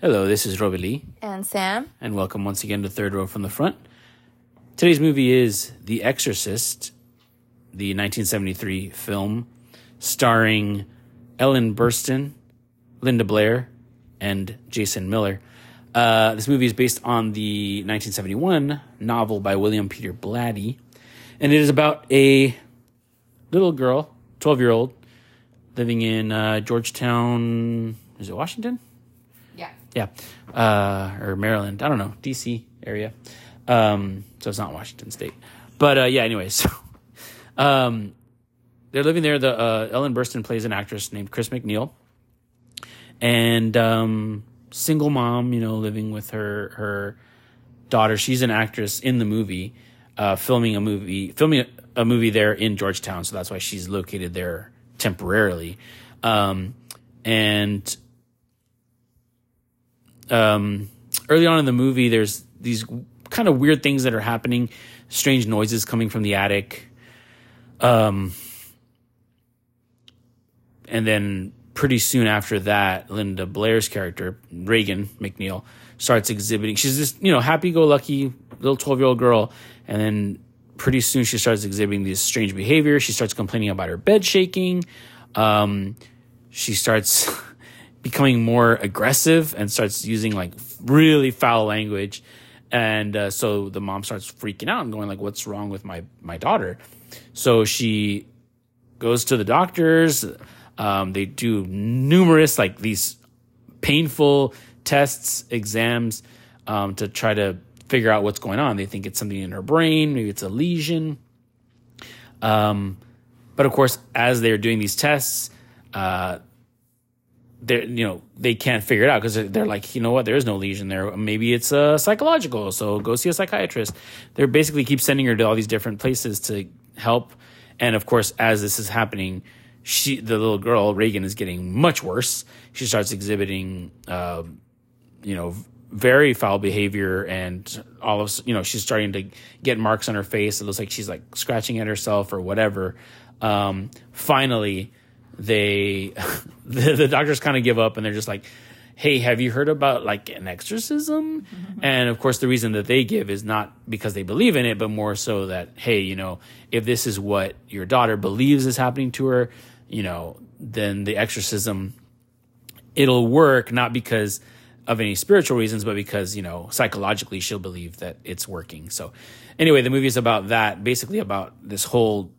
Hello, this is Robbie Lee, And Sam. and welcome once again to Third Row from the Front. Today's movie is The Exorcist, the 1973 film starring Ellen Burstyn, Linda Blair, and Jason Miller. Uh, this movie is based on the 1971 novel by William Peter Blatty, and it is about a little girl, 12 year old, living in uh, Georgetown, is it Washington? Yeah. Uh, or Maryland. I don't know, DC area. Um, so it's not Washington State, but uh, yeah. Anyways, um, they're living there. The uh, Ellen Burstyn plays an actress named Chris MacNeil, and um, single mom. You know, living with her her daughter. She's an actress in the movie, uh, filming a movie, filming a, a movie there in Georgetown. So that's why she's located there temporarily. Um, and um, early on in the movie, there's these kind of weird things that are happening, strange noises coming from the attic. Um, and then pretty soon after that, Linda Blair's character, Regan MacNeil, starts exhibiting. She's this, you know, happy go lucky little 12 year old girl. And then pretty soon she starts exhibiting this strange behavior. She starts complaining about her bed shaking. Um, she starts becoming more aggressive and starts using like really foul language. And uh, so the mom starts freaking out and going like, "What's wrong with my my daughter?" So she goes to the doctors. Um, they do numerous like these painful tests, exams um, to try to figure out what's going on. They think it's something in her brain, maybe it's a lesion. Um, but of course, as they're doing these tests, uh, they you know they can't figure it out because they're, like you know what? There is no lesion there. Maybe it's uh, psychological so go see a psychiatrist. They're basically keep sending her to all these different places to help. And of course as this is happening she the little girl regan is getting much worse. She starts exhibiting uh, you know very foul behavior and all of you know she's starting to get marks on her face. It looks like she's like scratching at herself or whatever. Um, finally they the, the doctors kind of give up and they're just like hey have you heard about like an exorcism mm-hmm. and of course the reason that they give is not because they believe in it but more so that hey you know if this is what your daughter believes is happening to her you know then the exorcism it'll work not because of any spiritual reasons but because you know psychologically she'll believe that it's working so anyway the movie is about that basically about this whole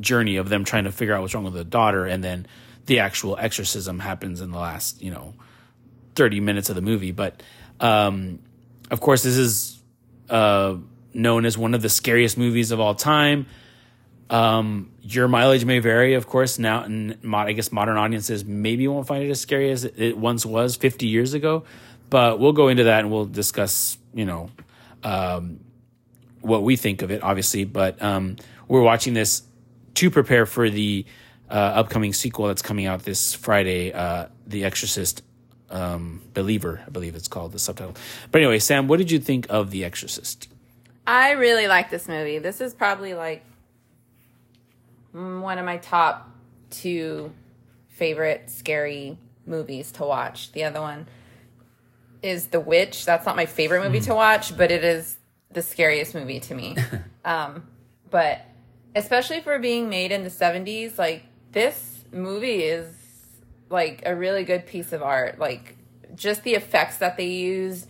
journey of them trying to figure out what's wrong with the daughter and then the actual exorcism happens in the last you know 30 minutes of the movie but um, of course this is uh, known as one of the scariest movies of all time. Um, your mileage may vary of course. Now and i guess modern audiences maybe won't find it as scary as it once was 50 years ago but we'll go into that and we'll discuss you know um, what we think of it obviously but um, we're watching this to prepare for the uh, upcoming sequel that's coming out this Friday, uh, The Exorcist um, Believer, I believe it's called the subtitle. But anyway, Sam, what did you think of The Exorcist? I really like this movie. This is probably like one of my top two favorite scary movies to watch. The other one is The Witch. That's not my favorite movie mm. to watch, but it is the scariest movie to me. um, but especially for being made in the 70s like this movie is like a really good piece of art like just the effects that they use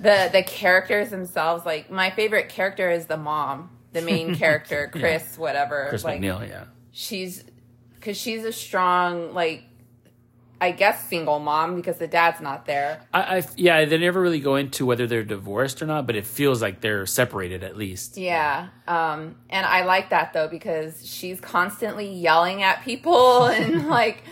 the the characters themselves like my favorite character is the mom the main character chris yeah. whatever chris like, macneil yeah she's because she's a strong like I guess single mom because the dad's not there. I, I, yeah, they never really go into whether they're divorced or not, but it feels like they're separated at least. Yeah, um, and I like that though because she's constantly yelling at people and like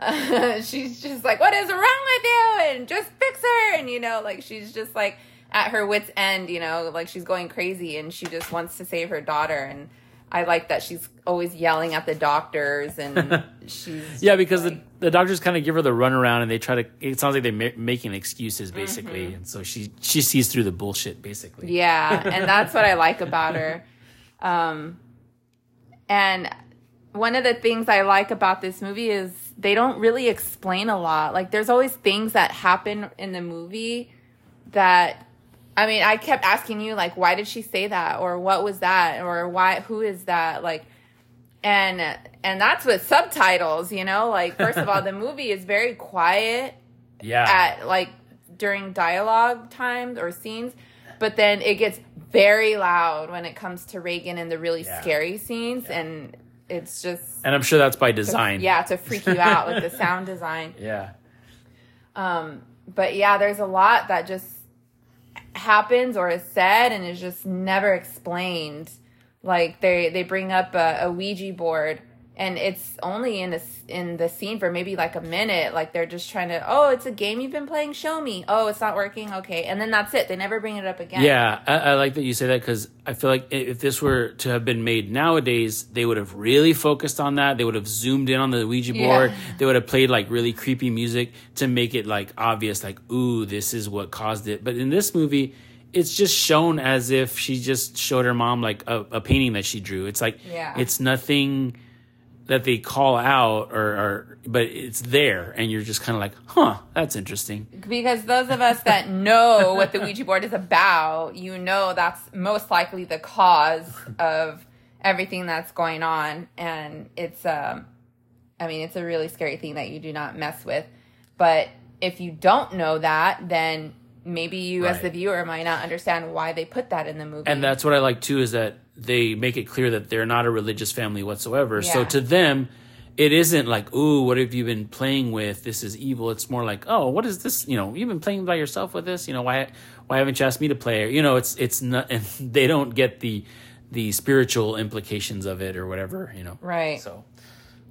uh, she's just like, "What is wrong with you?" and just fix her, and you know, like she's just like at her wits' end, you know, like she's going crazy and she just wants to save her daughter and I like that she's always yelling at the doctors and she's yeah because like, the, the doctors kind of give her the runaround and they try to it sounds like they're ma- making excuses basically mm-hmm. and so she she sees through the bullshit basically yeah and that's what I like about her um and one of the things I like about this movie is they don't really explain a lot. Like there's always things that happen in the movie that I mean, I kept asking you like why did she say that or what was that or why who is that like and and that's with subtitles, you know? Like first of all, the movie is very quiet Yeah. at like during dialogue times or scenes, but then it gets very loud when it comes to Regan and the really Yeah. scary scenes and it's just and I'm sure that's by design. yeah, to freak you out with the sound design. Yeah. Um, but yeah, there's a lot that just happens or is said and is just never explained. Like they they bring up a, a Ouija board and it's only in this in the scene for maybe like a minute. Like they're just trying to oh, it's a game you've been playing. Show me. Oh, it's not working. Okay, and then that's it. They never bring it up again. Yeah, I, I like that you say that because I feel like if this were to have been made nowadays, they would have really focused on that. They would have zoomed in on the Ouija Yeah. board. They would have played like really creepy music to make it like obvious, like, ooh, this is what caused it. But in this movie, it's just shown as if she just showed her mom like a, a painting that she drew. It's like, Yeah. it's nothing that they call out or, or but it's there and you're just kind of like, huh, that's interesting. because those of us that know what the Ouija board is about, you know that's most likely the cause of everything that's going on, and it's um, I mean, it's a really scary thing that you do not mess with. But if you don't know that, then maybe you as the viewer might not understand why they put that in the movie. And that's what I like too is that they make it clear that they're not a religious family whatsoever. So to them, it isn't like, "Ooh, what have you been playing with? This is evil." It's more like, "Oh, what is this? You know, you've been playing by yourself with this. You know, why why haven't you asked me to play?" You know, it's it's not, and they don't get the the spiritual implications of it or whatever. You know, Right. So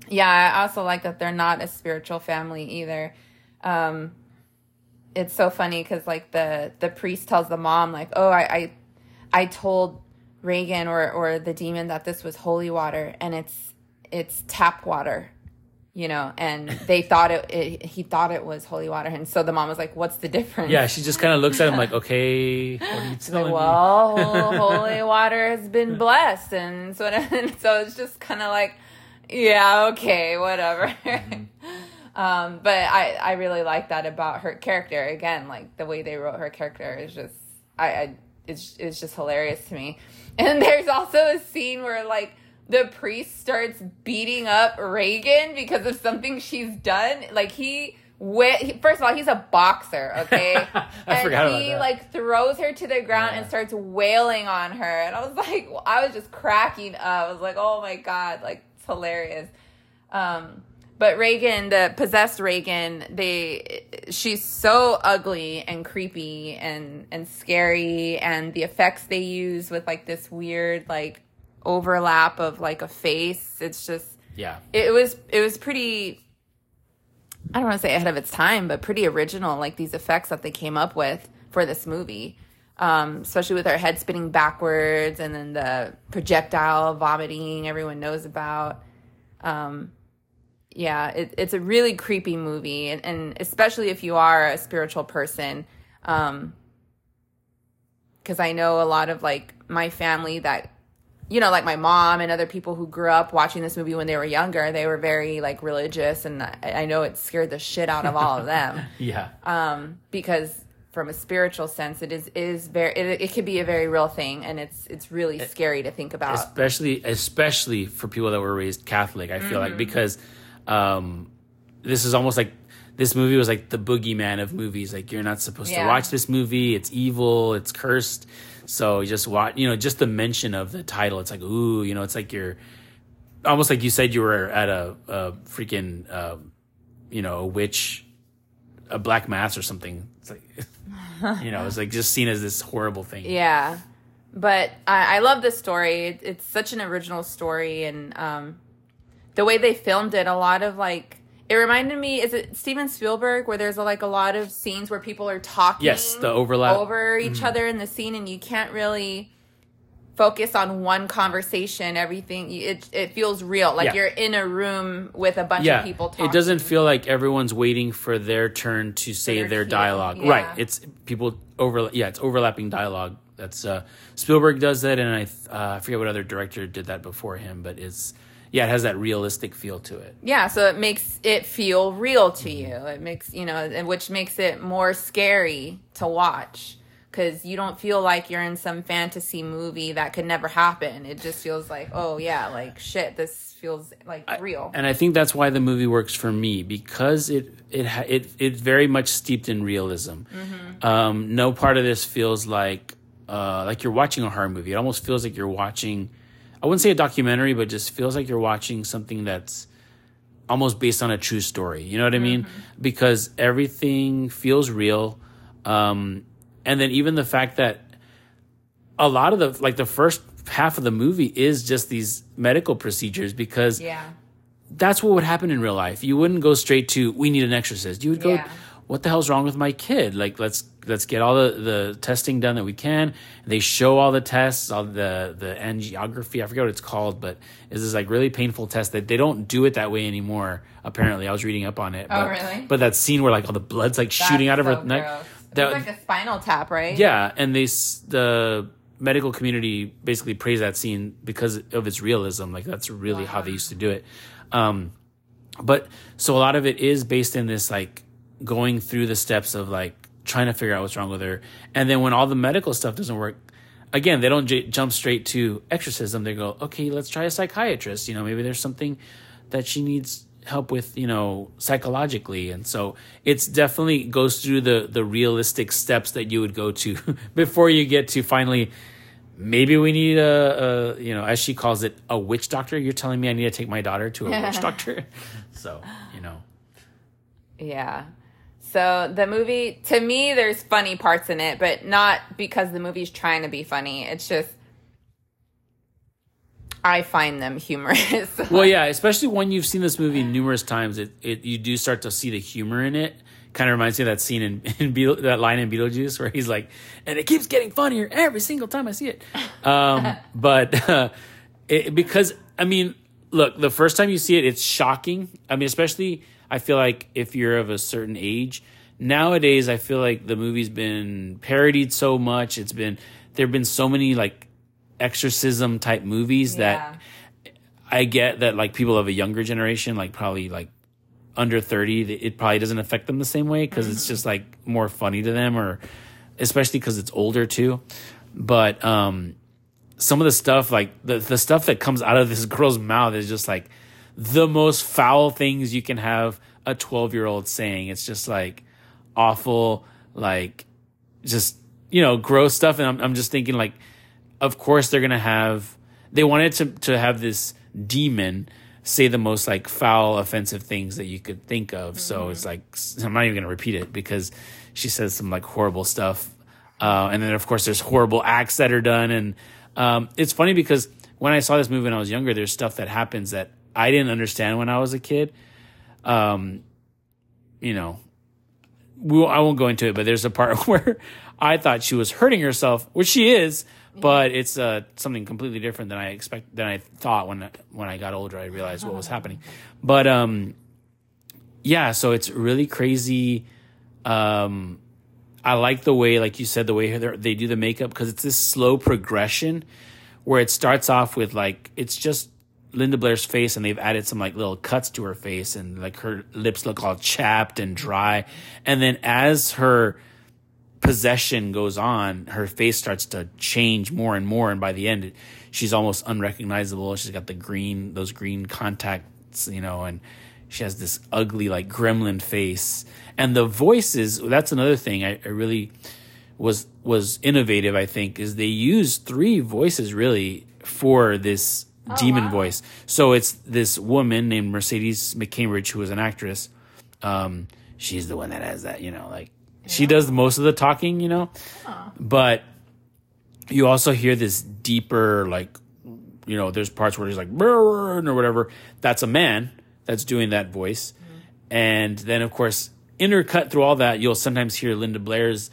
Yeah, I also like that they're not a spiritual family either. Um, it's so funny because like the the priest tells the mom like, "Oh, I I, I told Regan or or the demon that this was holy water and it's it's tap water." You know, and they thought it, it. He thought it was holy water, and so the mom was like, "What's the difference?" yeah, she just kind of looks at him like, "Okay, what are you Like, telling me?" well, holy water has been blessed, and so and so it's just kind of like, yeah, okay, whatever. um, but I I really like that about her character. Again, like the way they wrote her character is just I, I it's it's just hilarious to me. And there's also a scene where like the priest starts beating up Regan because of something she's done. Like he. First of all, he's a boxer, okay? I and forgot about he that. like throws her to the ground Yeah. and starts wailing on her. And I was like, I was just cracking up. I was like, oh my God, like it's hilarious. Um, but Regan, the possessed Regan, they she's so ugly and creepy and and scary and the effects they use with like this weird like overlap of like a face. It's just yeah, it was it was pretty I don't want to say ahead of its time, but pretty original, like these effects that they came up with for this movie. Um, especially with her head spinning backwards and then the projectile vomiting everyone knows about. Um, yeah, it, it's a really creepy movie, and, and especially if you are a spiritual person. Um, because I know a lot of like my family that you know, like my mom and other people who grew up watching this movie when they were younger, they were very like religious, and I, I know it scared the shit out of all of them. yeah. Um, because from a spiritual sense, it is is very it, it could be a very real thing, and it's it's really scary to think about. especially especially for people that were raised Catholic. I feel Mm-hmm. like because um, this is almost like this movie was like the boogeyman of movies. Like you're not supposed Yeah. to watch this movie. It's evil. It's cursed. So you just watch. You know, just the mention of the title. It's like ooh. You know, it's like you're almost like you said you were at a, a freaking uh, you know a witch, a black mass or something. It's like you know, it's like just seen as this horrible thing. Yeah, but I, I love this story. It's such an original story, and um, the way they filmed it, a lot of like it reminded me. Is it Steven Spielberg where there's like a lot of scenes where people are talking? Yes, the overlap. over each Mm-hmm. other in the scene, and you can't really focus on one conversation. Everything it it feels real, like Yeah. you're in a room with a bunch yeah, of people talking. It doesn't feel like everyone's waiting for their turn to say their their dialogue. Yeah. Right. It's people over. Yeah, it's overlapping dialogue. That's uh, Spielberg does that, and I uh, I forget what other director did that before him, but it's yeah, it has that realistic feel to it. Yeah, so it makes it feel real to you. It makes, you know, and which makes it more scary to watch because you don't feel like you're in some fantasy movie that could never happen. It just feels like, oh, yeah, like shit, this feels like real. And I think that's why the movie works for me because it it it it's very much steeped in realism. Um, no part of this feels like uh, like you're watching a horror movie. It almost feels like you're watching. I wouldn't say a documentary, but just feels like you're watching something that's almost based on a true story. You know what I mean? Because everything feels real. Um, and then even the fact that a lot of the like the first half of the movie is just these medical procedures because yeah. that's what would happen in real life. You wouldn't go straight to we need an exorcist. You would go, Yeah. What the hell's wrong with my kid? Like let's let's get all the, the testing done that we can. They show all the tests, all the the angiography. I forget what it's called, but it's this like really painful test that they don't do it that way anymore. Apparently, I was reading up on it. Oh, but, really? But that scene where like all the blood's like shooting out of That's her so neck. gross. That- It's like a spinal tap, right? yeah, and they the medical community basically praised that scene because of its realism. Like that's really how they used to do it. Um, but so a lot of it is based in this like going through the steps of like trying to figure out what's wrong with her, and then when all the medical stuff doesn't work. Again, they don't j- jump straight to exorcism. They go, okay, let's try a psychiatrist. You know, maybe there's something that she needs help with you know psychologically and so it's definitely goes through the the realistic steps that you would go to before you get to finally maybe we need a, a you know as she calls it a witch doctor you're telling me i need to take my daughter to a witch doctor so you know Yeah. So the movie, to me, there's funny parts in it, but not because the movie's trying to be funny. It's just I find them humorous. well yeah especially when you've seen this movie numerous times it, it you do start to see the humor in it kind of reminds me of that scene in, in Beetle, that line in Beetlejuice where he's like, and it keeps getting funnier every single time I see it. Um, but uh, it, because I mean, look, the first time you see it, it's shocking. I mean, especially I feel like if you're of a certain age. Nowadays, I feel like the movie's been parodied so much. It's been there've been so many like exorcism type movies that I get that like people of a younger generation, like probably like under 30, it probably doesn't affect them the same way because it's just like more funny to them or especially because it's older too. But um some of the stuff like the, the stuff that comes out of this girl's mouth is just like the most foul things you can have a 12 year old saying. It's just like awful, like just, you know, gross stuff. And I'm, I'm just thinking like, of course they're gonna have they wanted to to have this demon say the most like foul offensive things that you could think of so it's like i'm not even gonna repeat it because she says some like horrible stuff uh, and then of course there's horrible acts that are done and um, it's funny because when i saw this movie when i was younger there's stuff that happens that i didn't understand when i was a kid um, you know we, I won't go into it, but there's a part where I thought she was hurting herself, which she is, but it's uh, something completely different than I expect than I thought when when I got older. I realized what was happening, but um, yeah. So it's really crazy. Um, I like the way, like you said, the way they do the makeup because it's this slow progression where it starts off with like it's just Linda Blair's face and they've added some like little cuts to her face and like her lips look all chapped and dry. And then as her possession goes on, her face starts to change more and more. And by the end, she's almost unrecognizable. She's got the green, those green contacts, you know, and she has this ugly, like gremlin face. And the voices, that's another thing I, I really was was innovative, I think, is they use three voices really for this demon wow. voice. So it's this woman named Mercedes McCambridge, who is an actress. Um, she's the one that has that, you know, like she does most of the talking, you know. But you also hear this deeper, like, you know, there's parts where he's like or whatever. That's a man that's doing that voice. And then, of course, intercut through all that, you'll sometimes hear Linda Blair's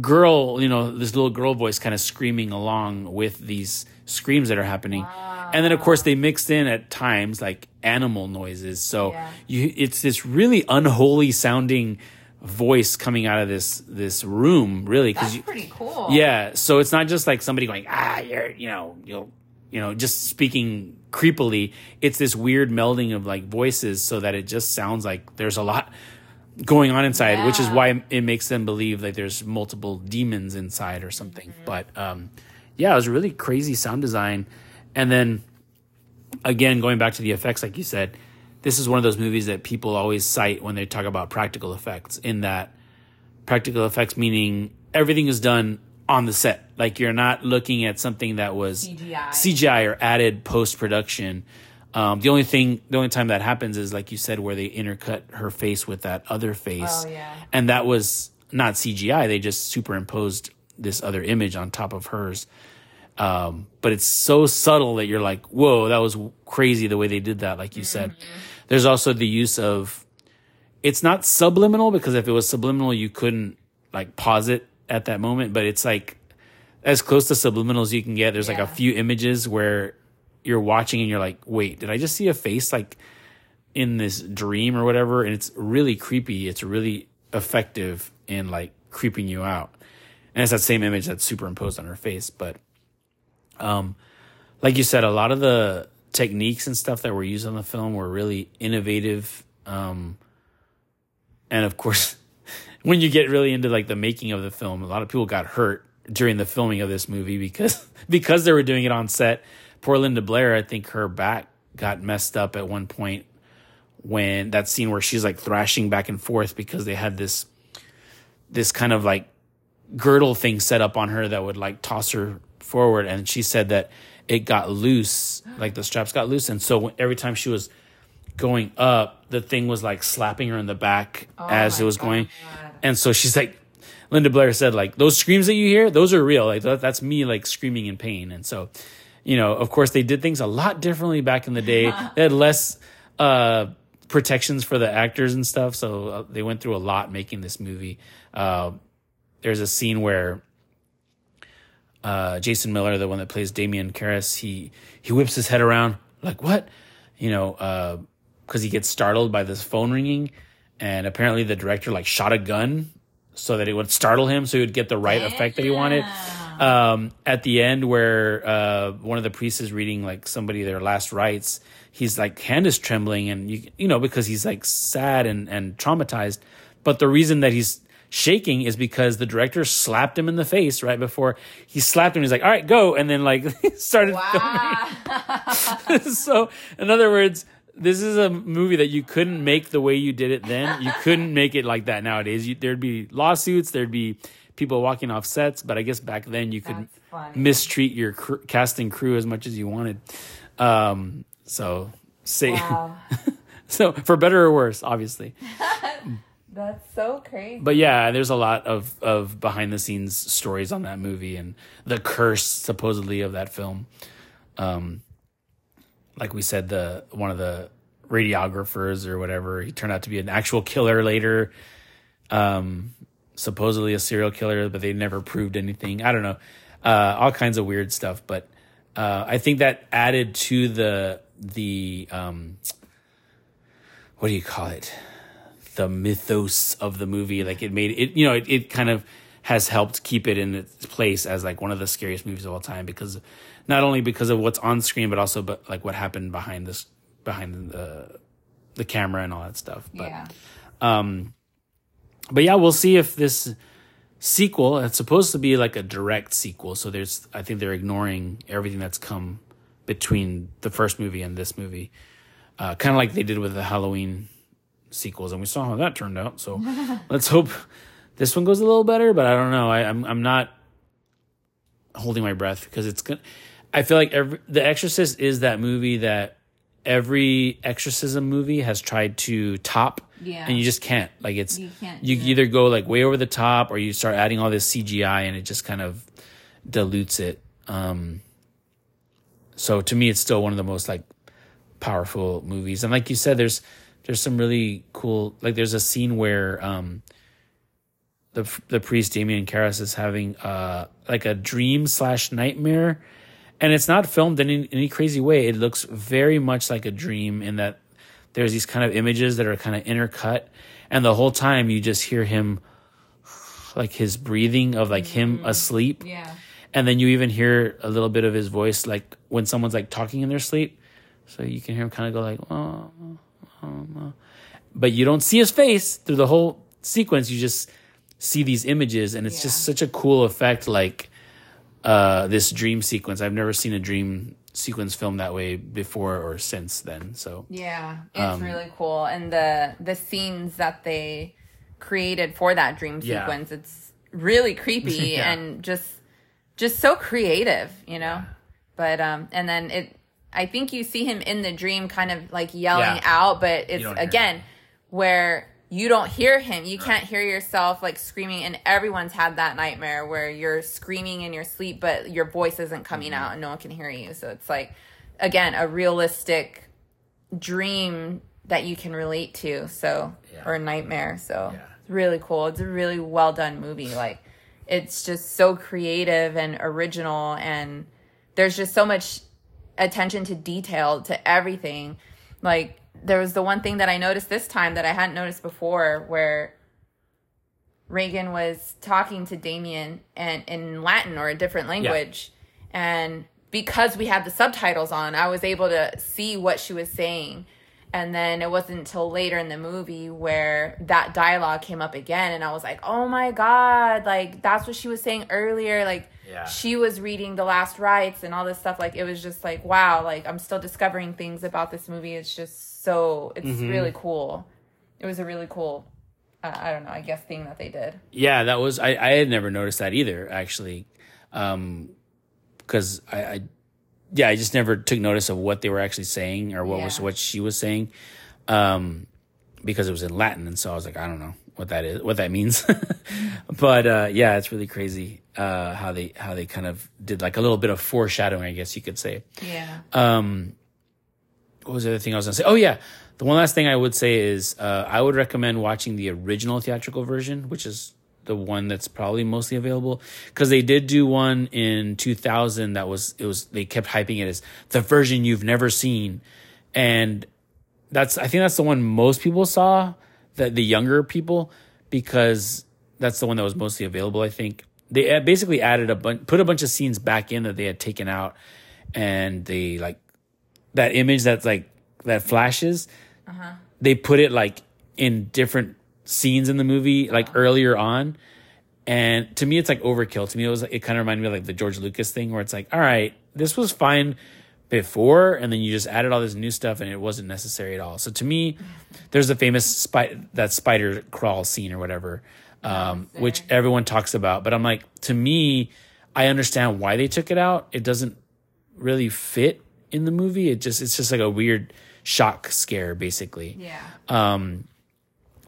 girl, you know, this little girl voice kind of screaming along with these screams that are happening. And then, of course, they mixed in at times like animal noises. So Yeah. you, it's this really unholy sounding voice coming out of this this room, really, you, pretty cool. yeah, so it's not just like somebody going, ah, you're, you know, you'll, you know, just speaking creepily. It's this weird melding of like voices so that it just sounds like there's a lot going on inside, which is why it makes them believe that there's multiple demons inside or something. But um, yeah, it was really crazy sound design. And then again, going back to the effects, like you said, this is one of those movies that people always cite when they talk about practical effects. In that, practical effects meaning everything is done on the set. Like you're not looking at something that was CGI. CGI or added post production. Um, the only thing, the only time that happens is like you said, where they intercut her face with that other face, Oh, yeah. and that was not CGI. They just superimposed this other image on top of hers. Um, but it's so subtle that you're like, whoa, that was crazy the way they did that. Like you said, there's also the use of, it's not subliminal because if it was subliminal, you couldn't like pause it at that moment, but it's like as close to subliminal as you can get. There's like a few images where you're watching and you're like, wait, did I just see a face like in this dream or whatever? And it's really creepy. It's really effective in like creeping you out. And it's that same image that's superimposed on her face. But um like you said, a lot of the techniques and stuff that were used on the film were really innovative. Um and of course when you get really into like the making of the film, a lot of people got hurt during the filming of this movie because because they were doing it on set. Poor Linda Blair, I think her back got messed up at one point when that scene where she's like thrashing back and forth because they had this this kind of like girdle thing set up on her that would like toss her forward. And she said that it got loose like the straps got loose. And so every time she was going up the thing was like slapping her in the back oh as it was going. And so she's like linda blair said like those screams that you hear those are real. Like that, that's me like screaming in pain. And so you know of course they did things a lot differently back in the day. They had less uh protections for the actors and stuff. So uh, they went through a lot making this movie. Uh there's a scene where uh, Jason Miller, the one that plays Damien Karras, he he whips his head around like what, you know, because he gets startled by this phone ringing, and apparently the director like shot a gun so that it would startle him, so he would get the right effect that he wanted. Um, at the end, where uh, one of the priests is reading like somebody their last rites, he's like hand is trembling, and you you know because he's like sad and and traumatized. But the reason that he's shaking is because the director slapped him in the face right before he slapped him. He's like, "All right, go," and then like started Wow. so in other words this is a movie that you couldn't make the way you did it then you couldn't make it like that nowadays you, there'd be lawsuits there'd be people walking off sets but i guess back then you could mistreat your cr- casting crew as much as you wanted um so say Wow. so for better or worse obviously That's so crazy. but yeah, there's a lot of of behind the scenes stories on that movie and the curse supposedly of that film. Um, like we said, the one of the radiographers or whatever, he turned out to be an actual killer later. Um, supposedly a serial killer, but they never proved anything. I don't know, uh, all kinds of weird stuff. But uh, I think that added to the the um, what do you call it? the mythos of the movie. Like it made it, you know, it, it kind of has helped keep it in its place as like one of the scariest movies of all time because not only because of what's on screen, but also but like what happened behind this behind the the camera and all that stuff. But yeah. but yeah, we'll see if this sequel. It's supposed to be like a direct sequel, so there's I think they're ignoring everything that's come between the first movie and this movie, uh, kind of like they did with the Halloween sequels, and we saw how that turned out. So let's hope this one goes a little better. But I don't know. I, I'm I'm not holding my breath because it's gonna. I feel like every The Exorcist is that movie that every exorcism movie has tried to top Yeah. and you just can't. Like it's You can't you either go like way over the top or you start adding all this cgi and it just kind of dilutes it. Um so to me it's still one of the most like powerful movies. And like you said there's there's some really cool like there's a scene where um the the priest Damien Karras is having uh like a dream slash nightmare and it's not filmed in any, any crazy way. It looks very much like a dream in that there's these kind of images that are kind of intercut, and the whole time you just hear him, like his breathing of like him mm-hmm. asleep, Yeah. and then you even hear a little bit of his voice, like when someone's like talking in their sleep, so you can hear him kind of go like, oh, oh, oh. but you don't see his face through the whole sequence. You just see these images, and it's Yeah. just such a cool effect. Like uh, this dream sequence, I've never seen a dream sequence film that way before or since then. So Yeah, it's Um, really cool, and the the scenes that they created for that dream Yeah. sequence, it's really creepy Yeah. and just just so creative, you know. But um, and then it, I think you see him in the dream, kind of like yelling Yeah. out, but it's again where you don't hear him, you can't hear yourself like screaming, and everyone's had that nightmare where you're screaming in your sleep, but your voice isn't coming Mm-hmm. out and no one can hear you. So it's like again a realistic dream that you can relate to so Yeah. or nightmare so Yeah. it's really cool it's a really well done movie like it's just so creative and original and there's just so much attention to detail to everything like there was the one thing that i noticed this time that i hadn't noticed before where regan was talking to damien and in latin or a different language. And because we had the subtitles on i was able to see what she was saying. And then it wasn't until later in the movie where that dialogue came up again and i was like oh my god like that's what she was saying earlier like Yeah. she was reading the last rites and all this stuff like it was just like wow like i'm still discovering things about this movie. It's just so it's really cool. It was a really cool uh, i don't know i guess thing that they did. Yeah, that was I, I had never noticed that either actually, because I, I yeah I just never took notice of what they were actually saying or what was what she was saying, um, because it was in Latin and so I was like I don't know what that is what that means, but uh, yeah it's really crazy uh, how they how they kind of did like a little bit of foreshadowing I guess you could say. yeah. Um, what was the other thing I was gonna say? Oh yeah, the one last thing I would say is uh, I would recommend watching the original theatrical version, which is the one that's probably mostly available because they did do one in 2000 that was it was they kept hyping it as the version you've never seen. And that's i think that's the one most people saw that the younger people because that's the one that was mostly available i think. They uh, basically added a bunch put a bunch of scenes back in that they had taken out and they like that image that's like that flashes they put it like in different scenes in the movie like earlier on. And to me it's like overkill. To me it was it kind of reminded me of like the george lucas thing where it's like all right this was fine before and then you just added all this new stuff and it wasn't necessary at all. So to me there's the famous spider that spider crawl scene or whatever um, which everyone talks about. But i'm like to me i understand why they took it out. It doesn't really fit in the movie it just it's just like a weird shock scare basically yeah um,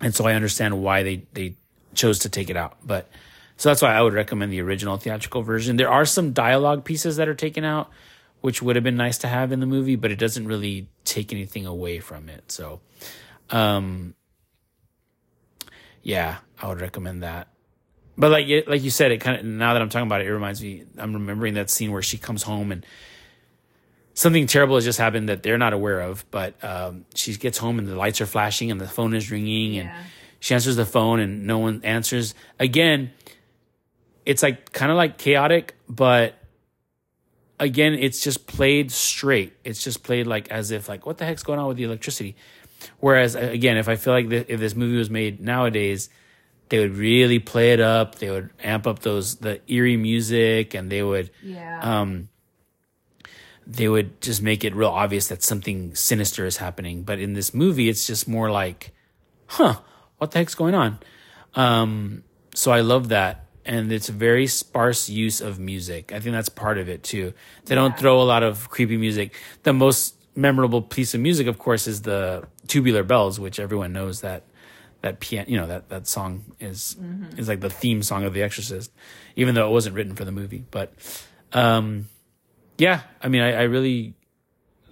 and so I understand why they they chose to take it out. But so that's why I would recommend the original theatrical version. There are some dialogue pieces that are taken out, which would have been nice to have in the movie, but it doesn't really take anything away from it. So, um, yeah, I would recommend that. But like like you said, it kind of now that I'm talking about it, it reminds me. I'm remembering that scene where she comes home and something terrible has just happened that they're not aware of. But um, she gets home and the lights are flashing and the phone is ringing and Yeah. she answers the phone and no one answers. Again, it's like kind of like chaotic, but again, it's just played straight. It's just played like as if like what the heck's going on with the electricity. Whereas again, if I feel like if this movie was made nowadays, they would really play it up. They would amp up those the eerie music, and they would yeah um, they would just make it real obvious that something sinister is happening. But in this movie, it's just more like, huh, what the heck's going on? Um, so I love that. And it's a very sparse use of music. I think that's part of it too. They don't throw a lot of creepy music. The most memorable piece of music, of course, is the Tubular Bells, which everyone knows that that piano, you know, that that song is is like the theme song of The Exorcist, even though it wasn't written for the movie. But um, yeah, I mean, I, I really,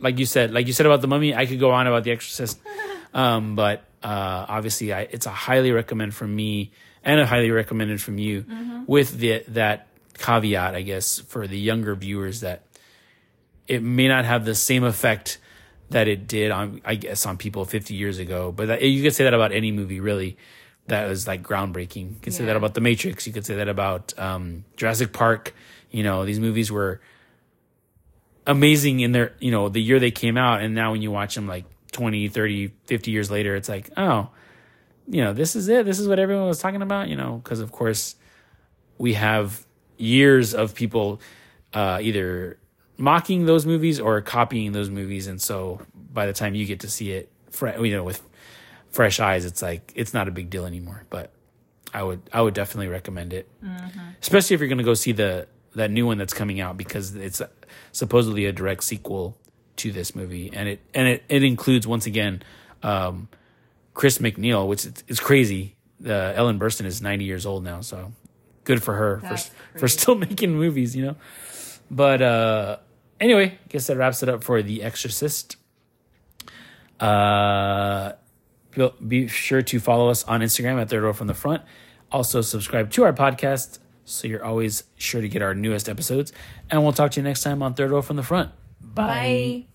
like you said, like you said about the Mummy, I could go on about The Exorcist, um, but uh, obviously, I, it's a highly recommend from me and a highly recommended from you, with the that caveat, I guess, for the younger viewers that it may not have the same effect that it did on, I guess, on people 50 years ago. But that, you could say that about any movie, really, that was like groundbreaking. You could say that about The Matrix. You could say that about um, Jurassic Park. You know, these movies were amazing in their you know the year they came out. And now when you watch them like 20 30 50 years later it's like oh you know this is it. This is what everyone was talking about you know because of course we have years of people uh, either mocking those movies or copying those movies. And so by the time you get to see it you know with fresh eyes it's like it's not a big deal anymore. But i would i would definitely recommend it. Especially if you're going to go see the that new one that's coming out because it's supposedly a direct sequel to this movie. And it and it, it includes once again um, chris macneil which is, is crazy. Uh, ellen burstyn is 90 years old now so good for her for, That's for crazy. still making movies you know? But uh anyway I guess that wraps it up for the exorcist. Uh be sure to follow us on instagram at third row from the front. Also subscribe to our podcast so you're always sure to get our newest episodes. And we'll talk to you next time on third row from the front. Bye.